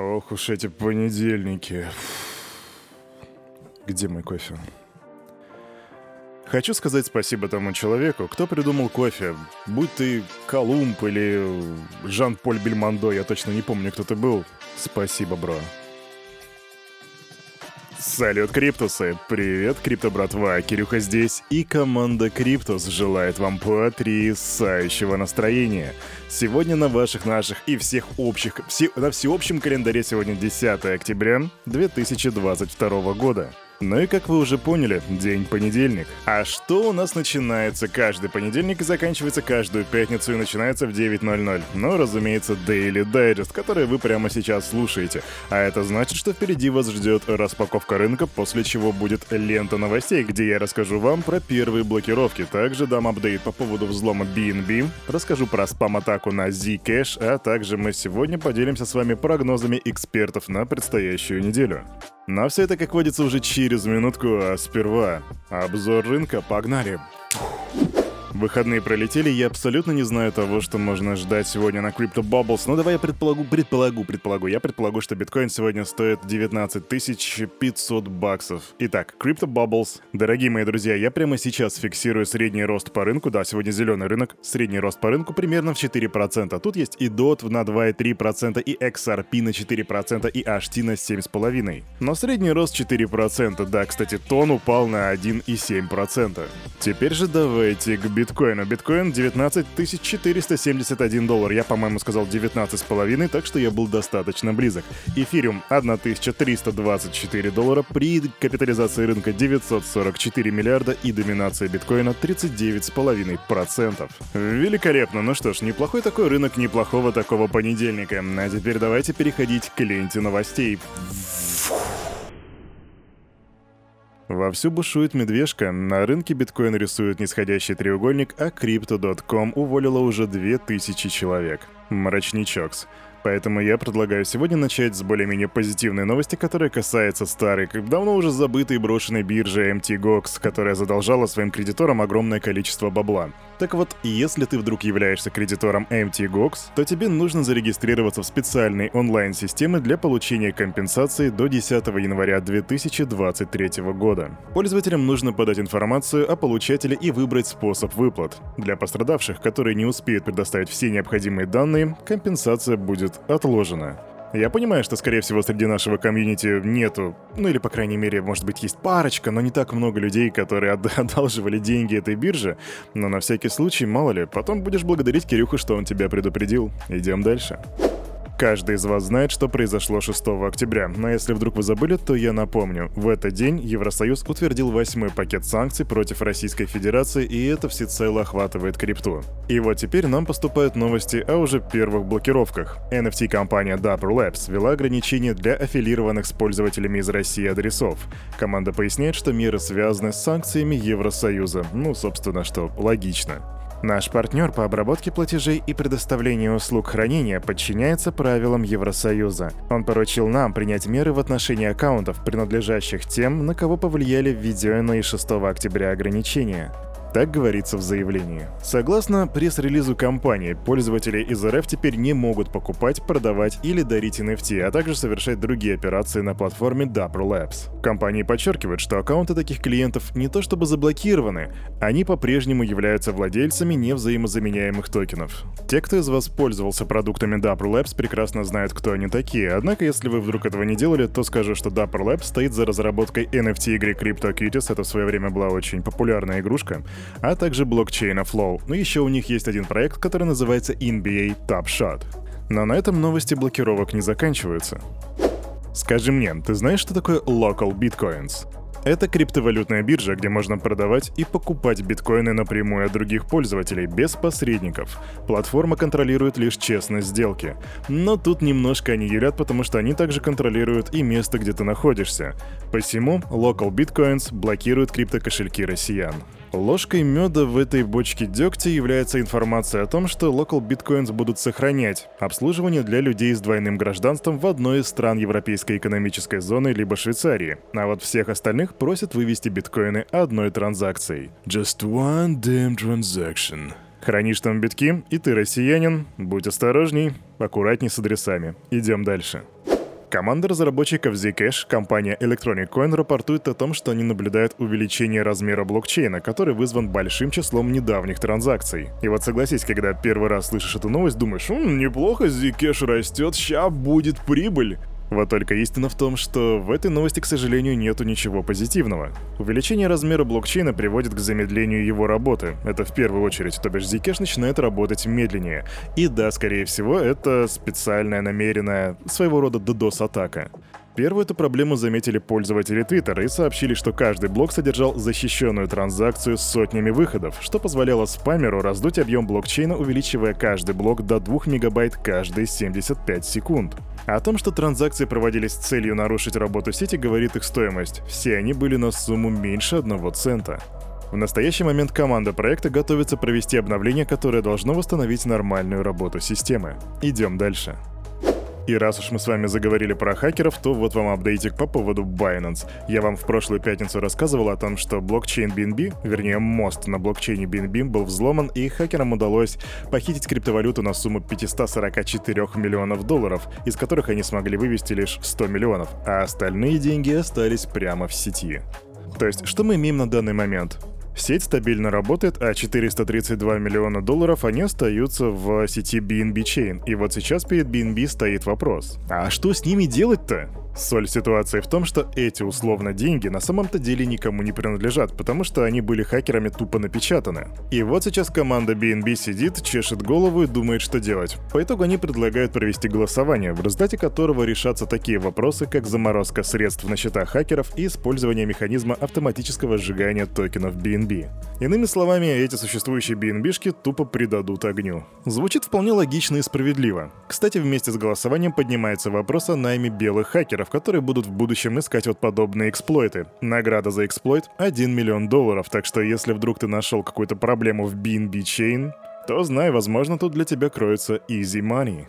Ох уж эти понедельники. Где мой кофе? Хочу сказать спасибо тому человеку, кто придумал кофе. Будь ты Колумб или Жан-Поль Бельмондо, я точно не помню, кто ты был. Спасибо, бро. Салют, Криптусы! Привет, Крипто братва! Кирюха здесь, и команда Криптус желает вам потрясающего настроения. Сегодня на ваших, наших и всех общих, все, на всеобщем календаре сегодня 10 октября 2022 года. Ну и как вы уже поняли, день понедельник. А что у нас начинается каждый понедельник и заканчивается каждую пятницу и начинается в 9.00? Ну, разумеется, Daily Digest, который вы прямо сейчас слушаете. А это значит, что впереди вас ждет распаковка рынка, после чего будет лента новостей, где я расскажу вам про первые блокировки. Также дам апдейт по поводу взлома BNB, расскажу про спам-атаку на Zcash, а также мы сегодня поделимся с вами прогнозами экспертов на предстоящую неделю. Но все это, как водится, уже через минутку, а сперва обзор рынка, погнали! Выходные пролетели, я абсолютно не знаю того, что можно ждать сегодня на Crypto Bubbles. Но давай я предполагу, предполагу, предполагу. Я предполагу, что биткоин сегодня стоит 19 500 баксов. Итак, Crypto Bubbles. Дорогие мои друзья, я прямо сейчас фиксирую средний рост по рынку. Да, сегодня зеленый рынок. Средний рост по рынку примерно в 4%. Тут есть и DOT на 2,3%, и XRP на 4%, и HT на 7,5%. Но средний рост 4%. Да, кстати, тон упал на 1,7%. Теперь же давайте к биткоину. Биткоин 19 471 доллар. Я, по-моему, сказал 19,5, так что я был достаточно близок. Эфириум 1324 доллара при капитализации рынка 944 миллиарда и доминация биткоина 39,5%. Великолепно. Ну что ж, неплохой такой рынок, неплохого такого понедельника. А теперь давайте переходить к ленте новостей. Вовсю бушует медвежка, на рынке биткоин рисует нисходящий треугольник, а Crypto.com уволила уже 2000 человек. Мрачничокс. Поэтому я предлагаю сегодня начать с более-менее позитивной новости, которая касается старой, давно уже забытой и брошенной биржи MTGOX, которая задолжала своим кредиторам огромное количество бабла. Так вот, если ты вдруг являешься кредитором MTGOX, то тебе нужно зарегистрироваться в специальной онлайн-системе для получения компенсации до 10 января 2023 года. Пользователям нужно подать информацию о получателе и выбрать способ выплат. Для пострадавших, которые не успеют предоставить все необходимые данные, компенсация будет отложено. Я понимаю, что, скорее всего, среди нашего комьюнити нету, ну или, по крайней мере, может быть, есть парочка, но не так много людей, которые одалживали деньги этой бирже. Но на всякий случай, мало ли, потом будешь благодарить Кирюху, что он тебя предупредил. Идем дальше. Каждый из вас знает, что произошло 6 октября, но если вдруг вы забыли, то я напомню. В этот день Евросоюз утвердил восьмой пакет санкций против Российской Федерации, и это всецело охватывает крипту. И вот теперь нам поступают новости о уже первых блокировках. NFT-компания Dapper Labs ввела ограничения для аффилированных с пользователями из России адресов. Команда поясняет, что меры связаны с санкциями Евросоюза. Ну, собственно, что логично. Наш партнер по обработке платежей и предоставлению услуг хранения подчиняется правилам Евросоюза. Он поручил нам принять меры в отношении аккаунтов, принадлежащих тем, на кого повлияли введенные 6 октября ограничения. Так говорится в заявлении. Согласно пресс-релизу компании, пользователи из РФ теперь не могут покупать, продавать или дарить NFT, а также совершать другие операции на платформе Dapper Labs. Компании подчеркивают, что аккаунты таких клиентов не то чтобы заблокированы, они по-прежнему являются владельцами невзаимозаменяемых токенов. Те, кто из вас пользовался продуктами Dapper Labs, прекрасно знают, кто они такие. Однако, если вы вдруг этого не делали, то скажу, что Dapper Labs стоит за разработкой NFT игры CryptoKitties. Это в свое время была очень популярная игрушка а также блокчейна Flow. Но еще у них есть один проект, который называется NBA Top Shot. Но на этом новости блокировок не заканчиваются. Скажи мне, ты знаешь, что такое Local Bitcoins? Это криптовалютная биржа, где можно продавать и покупать биткоины напрямую от других пользователей, без посредников. Платформа контролирует лишь честность сделки. Но тут немножко они юлят, потому что они также контролируют и место, где ты находишься. Посему Local Bitcoins блокирует криптокошельки россиян. Ложкой меда в этой бочке дегтя является информация о том, что Local Bitcoins будут сохранять обслуживание для людей с двойным гражданством в одной из стран Европейской экономической зоны либо Швейцарии, а вот всех остальных просят вывести биткоины одной транзакцией. Just one damn transaction. Хранишь там битки, и ты россиянин, будь осторожней, аккуратней с адресами. Идем дальше. Команда разработчиков Zcash, компания Electronic Coin, рапортует о том, что они наблюдают увеличение размера блокчейна, который вызван большим числом недавних транзакций. И вот согласись, когда первый раз слышишь эту новость, думаешь, «М, неплохо, Zcash растет, ща будет прибыль. Вот только истина в том, что в этой новости, к сожалению, нету ничего позитивного. Увеличение размера блокчейна приводит к замедлению его работы. Это в первую очередь, то бишь Zcash начинает работать медленнее. И да, скорее всего, это специальная, намеренная, своего рода DDoS-атака. Первую эту проблему заметили пользователи Twitter и сообщили, что каждый блок содержал защищенную транзакцию с сотнями выходов, что позволяло спамеру раздуть объем блокчейна, увеличивая каждый блок до 2 мегабайт каждые 75 секунд. О том, что транзакции проводились с целью нарушить работу сети, говорит их стоимость. Все они были на сумму меньше одного цента. В настоящий момент команда проекта готовится провести обновление, которое должно восстановить нормальную работу системы. Идем дальше. И раз уж мы с вами заговорили про хакеров, то вот вам апдейтик по поводу Binance. Я вам в прошлую пятницу рассказывал о том, что блокчейн BNB, вернее мост на блокчейне BNB был взломан, и хакерам удалось похитить криптовалюту на сумму 544 миллионов долларов, из которых они смогли вывести лишь 100 миллионов, а остальные деньги остались прямо в сети. То есть, что мы имеем на данный момент? Сеть стабильно работает, а 432 миллиона долларов они остаются в сети BNB Chain. И вот сейчас перед BNB стоит вопрос. А что с ними делать-то? Соль ситуации в том, что эти условно деньги на самом-то деле никому не принадлежат, потому что они были хакерами тупо напечатаны. И вот сейчас команда BNB сидит, чешет голову и думает, что делать. По итогу они предлагают провести голосование, в результате которого решатся такие вопросы, как заморозка средств на счетах хакеров и использование механизма автоматического сжигания токенов BNB. Иными словами, эти существующие BNB-шки тупо придадут огню. Звучит вполне логично и справедливо. Кстати, вместе с голосованием поднимается вопрос о найме белых хакеров, которые будут в будущем искать вот подобные эксплойты. Награда за эксплойт — 1 миллион долларов, так что если вдруг ты нашел какую-то проблему в BNB Chain, то знай, возможно, тут для тебя кроется easy money.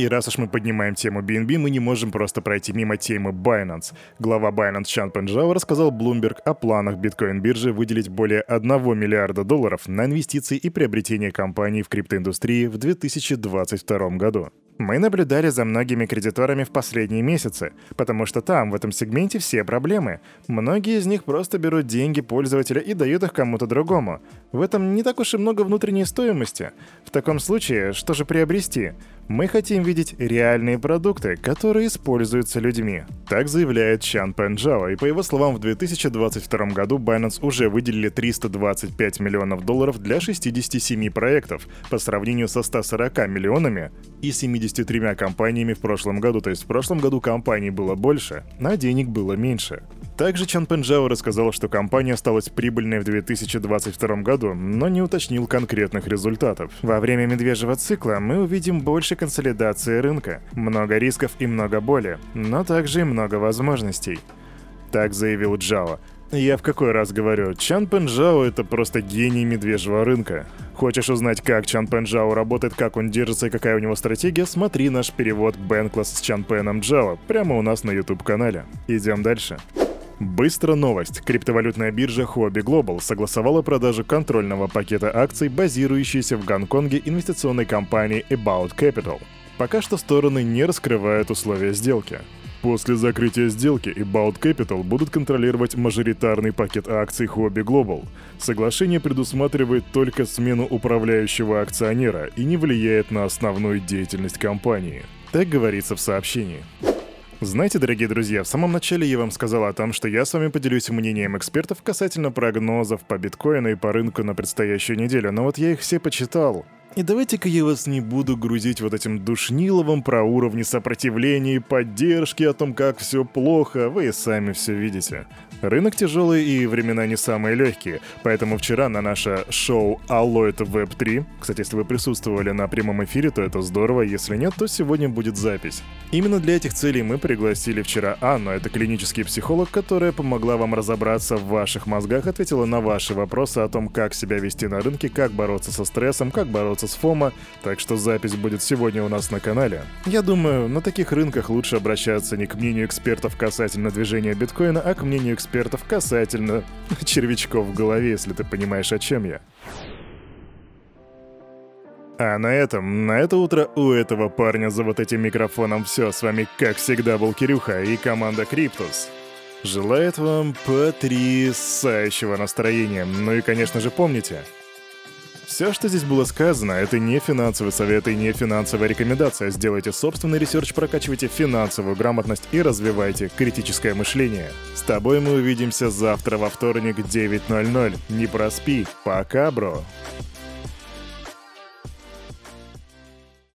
И раз уж мы поднимаем тему BNB, мы не можем просто пройти мимо темы Binance. Глава Binance Чан Пенджао рассказал Bloomberg о планах биткоин-биржи выделить более 1 миллиарда долларов на инвестиции и приобретение компаний в криптоиндустрии в 2022 году. Мы наблюдали за многими кредиторами в последние месяцы, потому что там, в этом сегменте, все проблемы. Многие из них просто берут деньги пользователя и дают их кому-то другому. В этом не так уж и много внутренней стоимости. В таком случае, что же приобрести? Мы хотим видеть реальные продукты, которые используются людьми. Так заявляет Чан Пенджао, и по его словам, в 2022 году Binance уже выделили 325 миллионов долларов для 67 проектов, по сравнению со 140 миллионами и 73 компаниями в прошлом году. То есть в прошлом году компаний было больше, а денег было меньше. Также Чан Пенджао рассказал, что компания осталась прибыльной в 2022 году, но не уточнил конкретных результатов. Во время медвежьего цикла мы увидим больше консолидации рынка, много рисков и много боли, но также и много возможностей. Так заявил Джао. Я в какой раз говорю, Чан Пенджао это просто гений медвежьего рынка. Хочешь узнать, как Чан Пенджао работает, как он держится и какая у него стратегия, смотри наш перевод Бенкласс с Чан Пеном Джао прямо у нас на YouTube-канале. Идем дальше. Быстро новость. Криптовалютная биржа Huobi Global согласовала продажу контрольного пакета акций, базирующейся в Гонконге инвестиционной компании About Capital. Пока что стороны не раскрывают условия сделки. После закрытия сделки About Capital будут контролировать мажоритарный пакет акций Huobi Global. Соглашение предусматривает только смену управляющего акционера и не влияет на основную деятельность компании. Так говорится в сообщении. Знаете, дорогие друзья, в самом начале я вам сказал о том, что я с вами поделюсь мнением экспертов касательно прогнозов по биткоину и по рынку на предстоящую неделю, но вот я их все почитал. И давайте-ка я вас не буду грузить вот этим душниловым про уровни сопротивления и поддержки, о том, как все плохо, вы сами все видите. Рынок тяжелый и времена не самые легкие, поэтому вчера на наше шоу Allo это Web 3, кстати, если вы присутствовали на прямом эфире, то это здорово, если нет, то сегодня будет запись. Именно для этих целей мы пригласили вчера Анну, это клинический психолог, которая помогла вам разобраться в ваших мозгах, ответила на ваши вопросы о том, как себя вести на рынке, как бороться со стрессом, как бороться с фома, так что запись будет сегодня у нас на канале. Я думаю, на таких рынках лучше обращаться не к мнению экспертов касательно движения биткоина, а к мнению экспертов касательно червячков в голове, если ты понимаешь, о чем я. А на этом, на это утро у этого парня за вот этим микрофоном все. С вами, как всегда, был Кирюха и команда Криптус. Желает вам потрясающего настроения. Ну и, конечно же, помните, все, что здесь было сказано, это не финансовый совет и не финансовая рекомендация. Сделайте собственный research, прокачивайте финансовую грамотность и развивайте критическое мышление. С тобой мы увидимся завтра во вторник 9.00. Не проспи. Пока, бро.